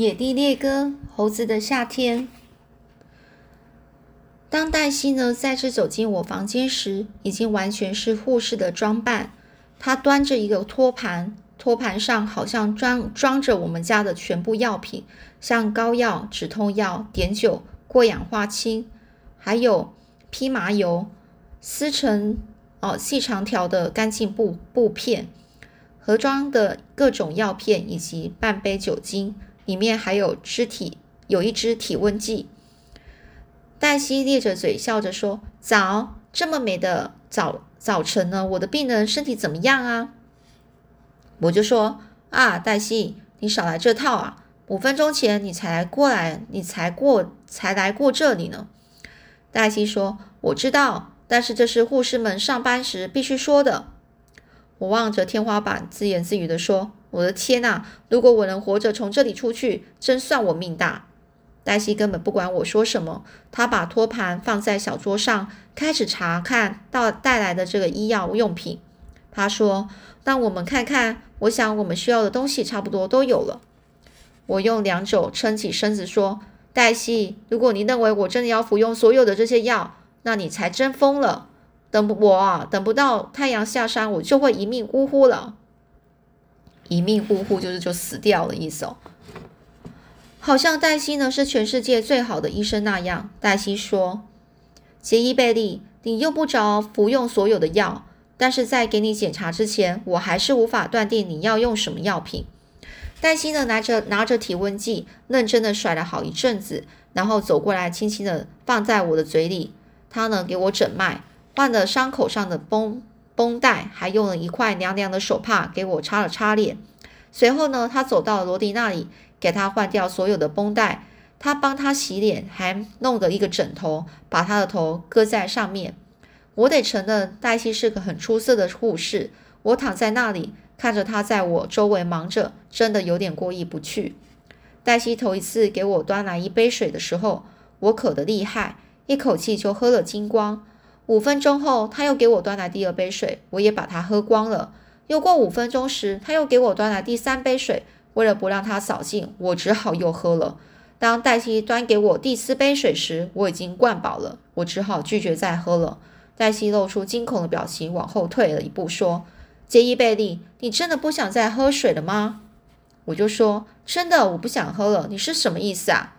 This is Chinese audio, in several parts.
野地猎歌，猴子的夏天。当黛西呢再次走进我房间时，已经完全是护士的装扮。她端着一个托盘，托盘上好像装装着我们家的全部药品，像膏药、止痛药、碘酒、过氧化氢，还有披麻油、撕成哦细长条的干净布布片，盒装的各种药片以及半杯酒精。里面还有肢体，有一支体温计。黛西咧着嘴笑着说：“早，这么美的早早晨呢，我的病人身体怎么样啊？”我就说：“啊，黛西，你少来这套啊！五分钟前你才来过来，你才过才来过这里呢。”黛西说：“我知道，但是这是护士们上班时必须说的。”我望着天花板，自言自语地说。我的天呐！如果我能活着从这里出去，真算我命大。黛西根本不管我说什么，她把托盘放在小桌上，开始查看到带来的这个医药用品。她说：“让我们看看，我想我们需要的东西差不多都有了。”我用两肘撑起身子说：“黛西，如果你认为我真的要服用所有的这些药，那你才真疯了。等我啊，等不到太阳下山，我就会一命呜呼了。”一命呜呼就是就死掉了意思哦，好像黛西呢是全世界最好的医生那样。黛西说：“杰伊贝利，你用不着服用所有的药，但是在给你检查之前，我还是无法断定你要用什么药品。”黛西呢拿着拿着体温计，认真的甩了好一阵子，然后走过来，轻轻的放在我的嘴里。他呢给我诊脉，换了伤口上的绷。绷带，还用了一块凉凉的手帕给我擦了擦脸。随后呢，他走到罗迪那里，给他换掉所有的绷带。他帮他洗脸，还弄了一个枕头，把他的头搁在上面。我得承认，黛西是个很出色的护士。我躺在那里，看着他在我周围忙着，真的有点过意不去。黛西头一次给我端来一杯水的时候，我渴得厉害，一口气就喝了精光。五分钟后，他又给我端来第二杯水，我也把它喝光了。又过五分钟时，他又给我端来第三杯水，为了不让它扫兴，我只好又喝了。当黛西端给我第四杯水时，我已经灌饱了，我只好拒绝再喝了。黛西露出惊恐的表情，往后退了一步，说：“杰伊贝利，你真的不想再喝水了吗？”我就说：“真的，我不想喝了。”你是什么意思啊？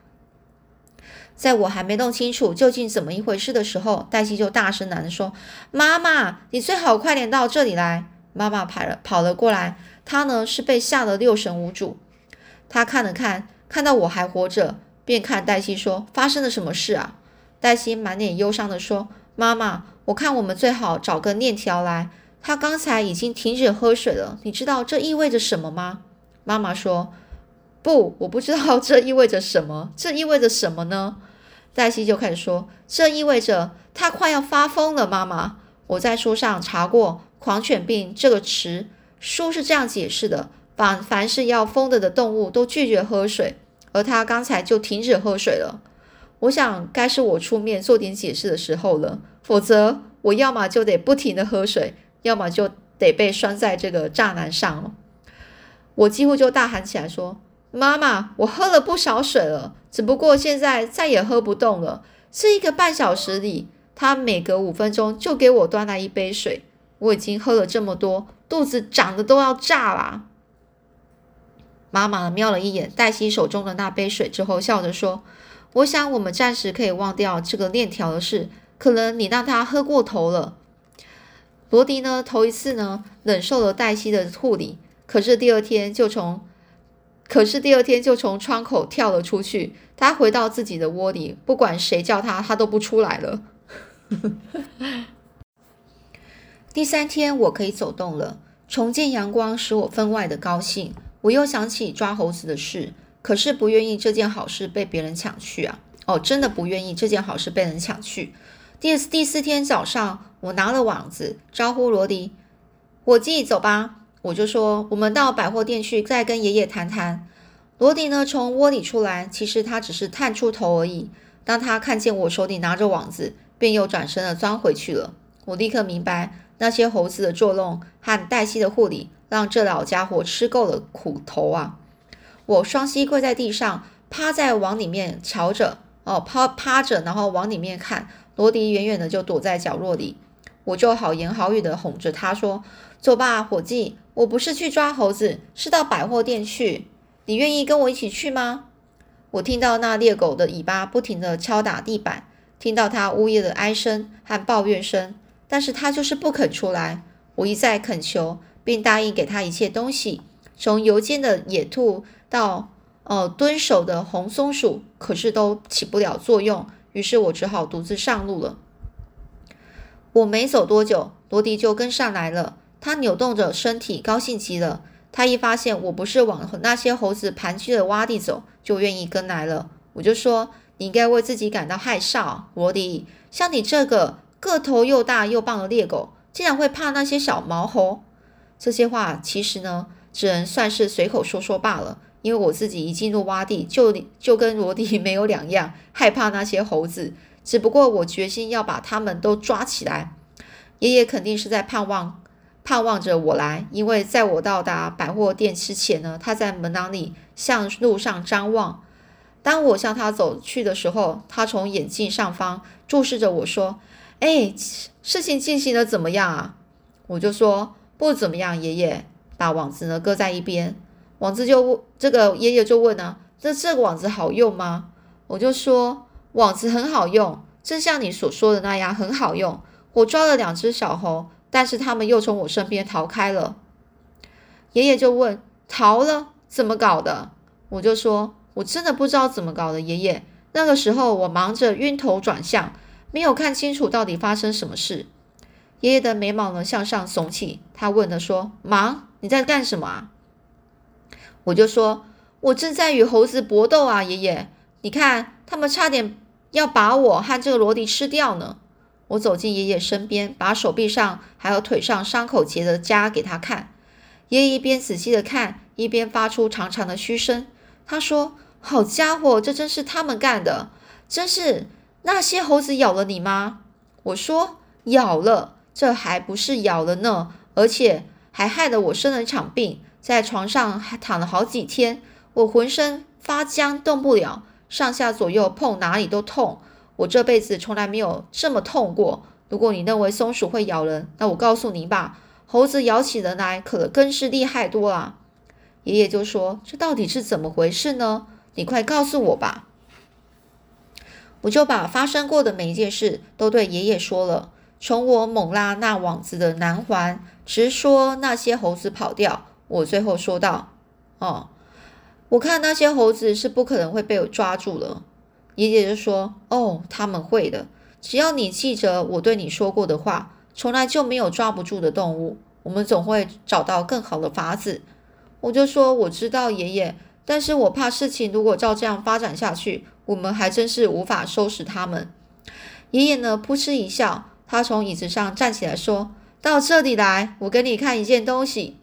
在我还没弄清楚究竟怎么一回事的时候，黛西就大声喊着说：“妈妈，你最好快点到这里来！”妈妈跑了跑了过来，她呢是被吓得六神无主。她看了看，看到我还活着，便看黛西说：“发生了什么事啊？”黛西满脸忧伤的说：“妈妈，我看我们最好找个链条来。他刚才已经停止喝水了，你知道这意味着什么吗？”妈妈说：“不，我不知道这意味着什么。这意味着什么呢？”黛西就开始说：“这意味着他快要发疯了，妈妈。我在书上查过‘狂犬病’这个词，书是这样解释的：凡凡是要疯的的动物都拒绝喝水，而他刚才就停止喝水了。我想该是我出面做点解释的时候了，否则我要么就得不停的喝水，要么就得被拴在这个栅栏上了。我几乎就大喊起来说：‘妈妈，我喝了不少水了。’”只不过现在再也喝不动了。这一个半小时里，他每隔五分钟就给我端来一杯水。我已经喝了这么多，肚子涨得都要炸啦。妈妈瞄了一眼黛西手中的那杯水之后，笑着说：“我想我们暂时可以忘掉这个链条的事。可能你让他喝过头了。”罗迪呢，头一次呢忍受了黛西的护理，可是第二天就从。可是第二天就从窗口跳了出去。他回到自己的窝里，不管谁叫他，他都不出来了。第三天，我可以走动了，重见阳光使我分外的高兴。我又想起抓猴子的事，可是不愿意这件好事被别人抢去啊！哦，真的不愿意这件好事被人抢去。第第四天早上，我拿了网子，招呼罗迪：“伙计，走吧。”我就说，我们到百货店去，再跟爷爷谈谈。罗迪呢，从窝里出来，其实他只是探出头而已。当他看见我手里拿着网子，便又转身了，钻回去了。我立刻明白，那些猴子的作弄和黛西的护理，让这老家伙吃够了苦头啊！我双膝跪在地上，趴在往里面瞧着，哦，趴趴着，然后往里面看。罗迪远远的就躲在角落里，我就好言好语的哄着他说：“走吧，伙计，我不是去抓猴子，是到百货店去。你愿意跟我一起去吗？”我听到那猎狗的尾巴不停的敲打地板，听到它呜咽的哀声和抱怨声，但是它就是不肯出来。我一再恳求，并答应给它一切东西，从油煎的野兔到呃蹲守的红松鼠，可是都起不了作用。于是我只好独自上路了。我没走多久，罗迪就跟上来了。他扭动着身体，高兴极了。他一发现我不是往那些猴子盘踞的洼地走，就愿意跟来了。我就说：“你应该为自己感到害臊，罗迪。像你这个个头又大又棒的猎狗，竟然会怕那些小毛猴。”这些话其实呢，只能算是随口说说罢了。因为我自己一进入洼地，就就跟罗迪没有两样，害怕那些猴子。只不过我决心要把他们都抓起来。爷爷肯定是在盼望，盼望着我来。因为在我到达百货店之前呢，他在门廊里向路上张望。当我向他走去的时候，他从眼镜上方注视着我说：“哎，事情进行的怎么样啊？”我就说：“不怎么样。”爷爷把网子呢搁在一边。网子就问这个爷爷就问啊，这这个网子好用吗？我就说网子很好用，正像你所说的那样很好用。我抓了两只小猴，但是他们又从我身边逃开了。爷爷就问逃了怎么搞的？我就说我真的不知道怎么搞的。爷爷那个时候我忙着晕头转向，没有看清楚到底发生什么事。爷爷的眉毛呢向上耸起，他问的说忙你在干什么啊？我就说，我正在与猴子搏斗啊，爷爷，你看，他们差点要把我和这个罗迪吃掉呢。我走进爷爷身边，把手臂上还有腿上伤口结的痂给他看。爷爷一边仔细的看，一边发出长长的嘘声。他说：“好家伙，这真是他们干的！真是那些猴子咬了你吗？”我说：“咬了，这还不是咬了呢，而且还害得我生了一场病。”在床上还躺了好几天，我浑身发僵，动不了，上下左右碰哪里都痛。我这辈子从来没有这么痛过。如果你认为松鼠会咬人，那我告诉你吧，猴子咬起人来可更是厉害多了。爷爷就说：“这到底是怎么回事呢？你快告诉我吧。”我就把发生过的每一件事都对爷爷说了，从我猛拉那网子的难环，直说那些猴子跑掉。我最后说道：“哦，我看那些猴子是不可能会被我抓住了。”爷爷就说：“哦，他们会的，只要你记着我对你说过的话，从来就没有抓不住的动物。我们总会找到更好的法子。”我就说：“我知道，爷爷，但是我怕事情如果照这样发展下去，我们还真是无法收拾他们。”爷爷呢，扑哧一笑，他从椅子上站起来说：“到这里来，我给你看一件东西。”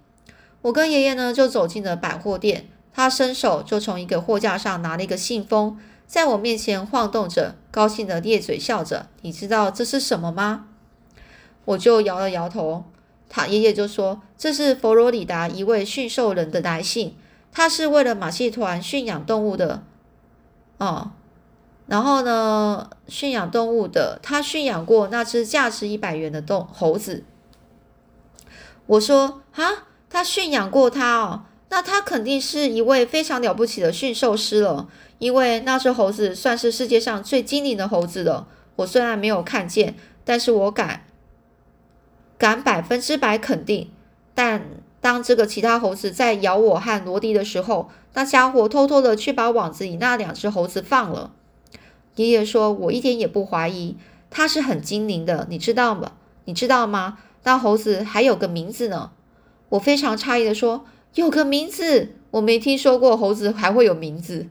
我跟爷爷呢就走进了百货店，他伸手就从一个货架上拿了一个信封，在我面前晃动着，高兴的咧嘴笑着。你知道这是什么吗？我就摇了摇头。他爷爷就说：“这是佛罗里达一位驯兽人的来信，他是为了马戏团驯养动物的。哦，然后呢，驯养动物的，他驯养过那只价值一百元的动猴子。”我说：“哈。”他驯养过它哦，那他肯定是一位非常了不起的驯兽师了，因为那只猴子算是世界上最精灵的猴子了。我虽然没有看见，但是我敢敢百分之百肯定。但当这个其他猴子在咬我和罗迪的时候，那家伙偷偷的去把网子里那两只猴子放了。爷爷说：“我一点也不怀疑，他是很精灵的，你知道吗？你知道吗？那猴子还有个名字呢。”我非常诧异的说：“有个名字，我没听说过猴子还会有名字。”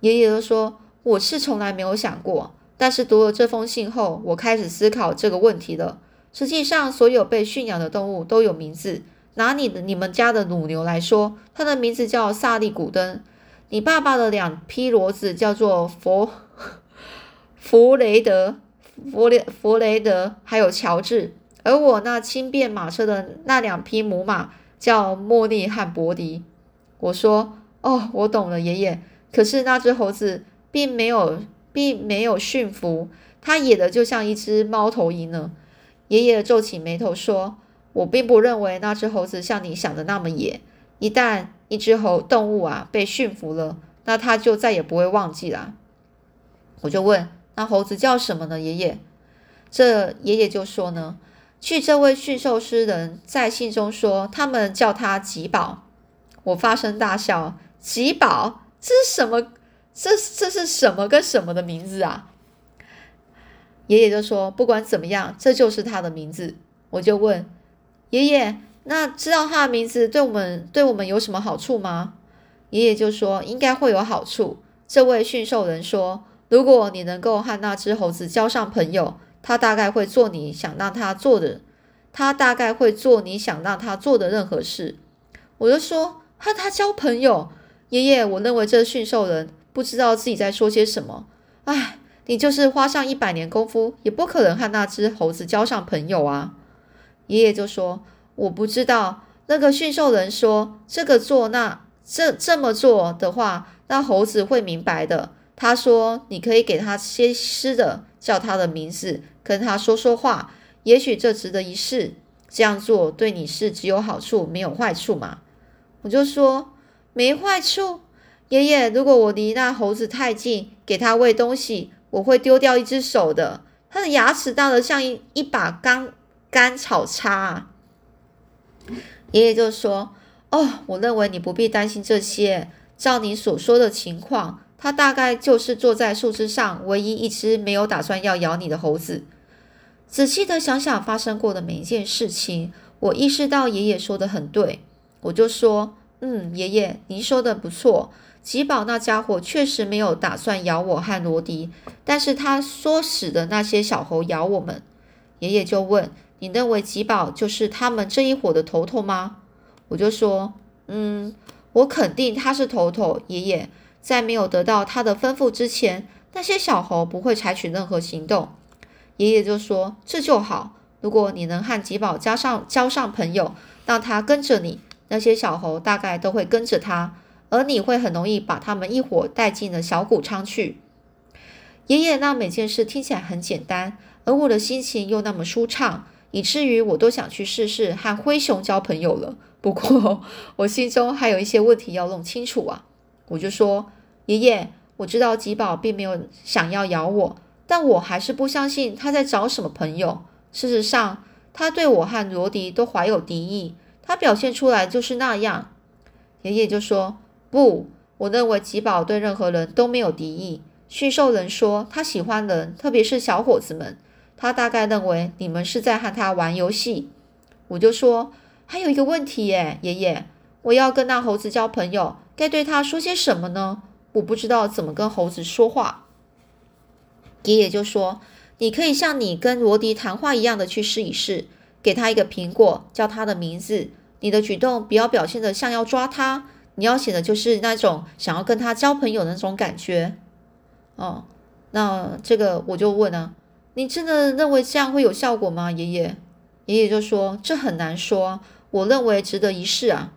爷爷都说：“我是从来没有想过，但是读了这封信后，我开始思考这个问题了。实际上，所有被驯养的动物都有名字。拿你的你们家的乳牛来说，它的名字叫萨利古登；你爸爸的两匹骡子叫做佛 弗雷德、弗雷弗雷德，还有乔治。”而我那轻便马车的那两匹母马叫茉莉和伯迪。我说：“哦，我懂了，爷爷。可是那只猴子并没有，并没有驯服，它野的就像一只猫头鹰呢。爷爷皱起眉头说：“我并不认为那只猴子像你想的那么野。一旦一只猴动物啊被驯服了，那它就再也不会忘记了。”我就问：“那猴子叫什么呢？”爷爷，这爷爷就说呢：“据这位驯兽师人在信中说，他们叫他吉宝。”我发声大笑：“吉宝。”这是什么？这这是什么跟什么的名字啊？爷爷就说：“不管怎么样，这就是他的名字。”我就问爷爷：“那知道他的名字对我们对我们有什么好处吗？”爷爷就说：“应该会有好处。”这位驯兽人说：“如果你能够和那只猴子交上朋友，他大概会做你想让他做的，他大概会做你想让他做的任何事。”我就说：“和他交朋友。”爷爷，我认为这驯兽人不知道自己在说些什么。唉，你就是花上一百年功夫，也不可能和那只猴子交上朋友啊。爷爷就说：“我不知道。”那个驯兽人说：“这个做那这这么做的话，那猴子会明白的。”他说：“你可以给他些吃的，叫他的名字，跟他说说话，也许这值得一试。这样做对你是只有好处，没有坏处嘛。”我就说。没坏处，爷爷。如果我离那猴子太近，给它喂东西，我会丢掉一只手的。它的牙齿大的像一一把干干草叉。爷爷就说：“哦，我认为你不必担心这些。照你所说的情况，它大概就是坐在树枝上唯一一只没有打算要咬你的猴子。”仔细的想想发生过的每一件事情，我意识到爷爷说的很对。我就说。嗯，爷爷，您说的不错。吉宝那家伙确实没有打算咬我和罗迪，但是他说使的那些小猴咬我们。爷爷就问：“你认为吉宝就是他们这一伙的头头吗？”我就说：“嗯，我肯定他是头头。”爷爷在没有得到他的吩咐之前，那些小猴不会采取任何行动。爷爷就说：“这就好。如果你能和吉宝加上交上朋友，让他跟着你。”那些小猴大概都会跟着他，而你会很容易把他们一伙带进了小谷仓去。爷爷那每件事听起来很简单，而我的心情又那么舒畅，以至于我都想去试试和灰熊交朋友了。不过 我心中还有一些问题要弄清楚啊！我就说：“爷爷，我知道吉宝并没有想要咬我，但我还是不相信他在找什么朋友。事实上，他对我和罗迪都怀有敌意。”他表现出来就是那样，爷爷就说：“不，我认为吉宝对任何人都没有敌意。”驯兽人说：“他喜欢人，特别是小伙子们。他大概认为你们是在和他玩游戏。”我就说：“还有一个问题耶，爷爷，我要跟那猴子交朋友，该对他说些什么呢？我不知道怎么跟猴子说话。”爷爷就说：“你可以像你跟罗迪谈话一样的去试一试。”给他一个苹果，叫他的名字。你的举动不要表现的像要抓他，你要显得就是那种想要跟他交朋友的那种感觉。哦，那这个我就问啊，你真的认为这样会有效果吗？爷爷，爷爷就说这很难说，我认为值得一试啊。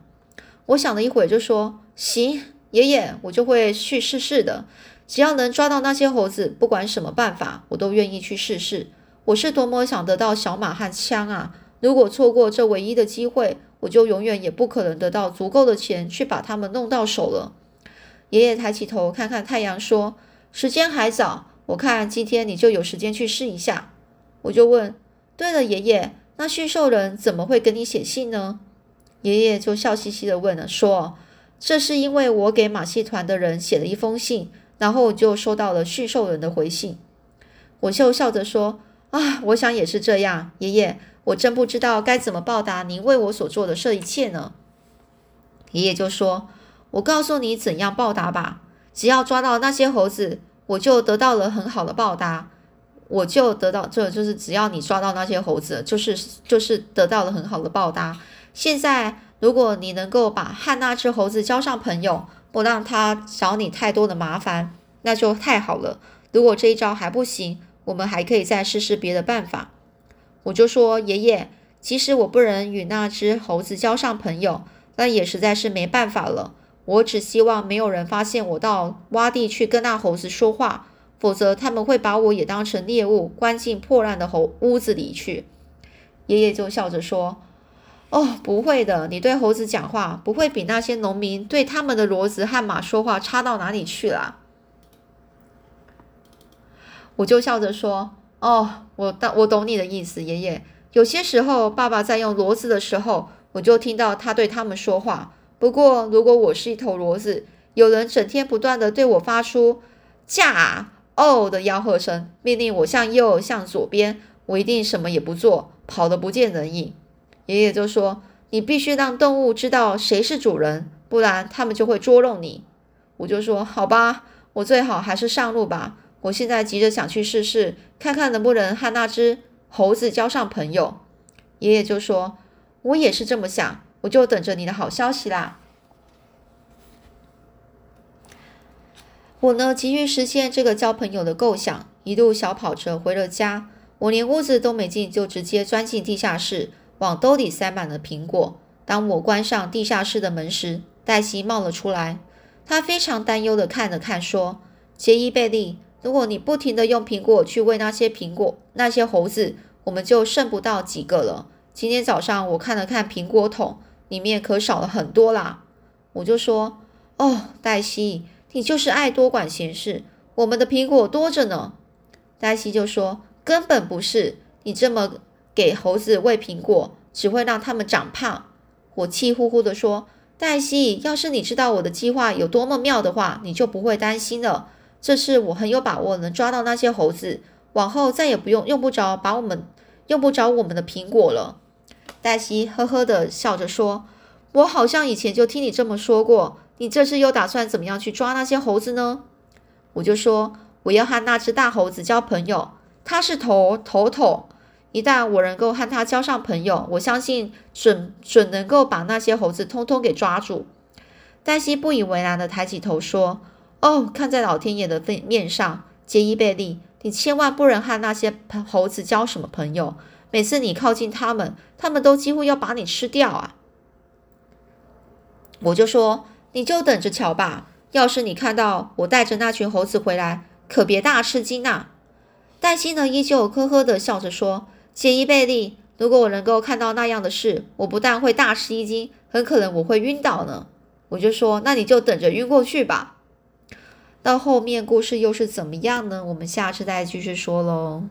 我想了一会就说行，爷爷，我就会去试试的。只要能抓到那些猴子，不管什么办法，我都愿意去试试。我是多么想得到小马和枪啊！如果错过这唯一的机会，我就永远也不可能得到足够的钱去把它们弄到手了。爷爷抬起头看看太阳，说：“时间还早，我看今天你就有时间去试一下。”我就问：“对了，爷爷，那驯兽人怎么会给你写信呢？”爷爷就笑嘻嘻的问了，说：“这是因为我给马戏团的人写了一封信，然后就收到了驯兽人的回信。”我就笑着说。啊，我想也是这样，爷爷，我真不知道该怎么报答您为我所做的这一切呢。爷爷就说：“我告诉你怎样报答吧，只要抓到那些猴子，我就得到了很好的报答。我就得到，这就是只要你抓到那些猴子，就是就是得到了很好的报答。现在，如果你能够把和那只猴子交上朋友，不让他找你太多的麻烦，那就太好了。如果这一招还不行，我们还可以再试试别的办法。我就说，爷爷，即使我不能与那只猴子交上朋友，那也实在是没办法了。我只希望没有人发现我到洼地去跟那猴子说话，否则他们会把我也当成猎物，关进破烂的猴屋子里去。”爷爷就笑着说：“哦，不会的，你对猴子讲话不会比那些农民对他们的骡子和马说话差到哪里去啦。”我就笑着说：“哦，我懂，我懂你的意思，爷爷。有些时候，爸爸在用骡子的时候，我就听到他对他们说话。不过，如果我是一头骡子，有人整天不断的对我发出‘驾’‘哦’的吆喝声，命令我向右、向左边，我一定什么也不做，跑得不见人影。”爷爷就说：“你必须让动物知道谁是主人，不然他们就会捉弄你。”我就说：“好吧，我最好还是上路吧。”我现在急着想去试试，看看能不能和那只猴子交上朋友。爷爷就说：“我也是这么想，我就等着你的好消息啦。”我呢，急于实现这个交朋友的构想，一路小跑着回了家。我连屋子都没进，就直接钻进地下室，往兜里塞满了苹果。当我关上地下室的门时，黛西冒了出来，她非常担忧的看了看，说：“杰伊贝利。”如果你不停的用苹果去喂那些苹果那些猴子，我们就剩不到几个了。今天早上我看了看苹果桶，里面可少了很多啦。我就说：“哦，黛西，你就是爱多管闲事。我们的苹果多着呢。”黛西就说：“根本不是，你这么给猴子喂苹果，只会让他们长胖。”我气呼呼地说：“黛西，要是你知道我的计划有多么妙的话，你就不会担心了。”这次我很有把握能抓到那些猴子，往后再也不用用不着把我们用不着我们的苹果了。黛西呵呵地笑着说：“我好像以前就听你这么说过。你这次又打算怎么样去抓那些猴子呢？”我就说：“我要和那只大猴子交朋友，他是头头头。一旦我能够和他交上朋友，我相信准准能够把那些猴子通通给抓住。”黛西不以为然的抬起头说。哦，看在老天爷的面面上，杰伊贝利，你千万不能和那些猴子交什么朋友。每次你靠近他们，他们都几乎要把你吃掉啊！我就说，你就等着瞧吧。要是你看到我带着那群猴子回来，可别大吃惊呐。黛西呢，依旧呵呵的笑着说：“杰伊贝利，如果我能够看到那样的事，我不但会大吃一惊，很可能我会晕倒呢。”我就说：“那你就等着晕过去吧。”到后面故事又是怎么样呢？我们下次再继续说喽。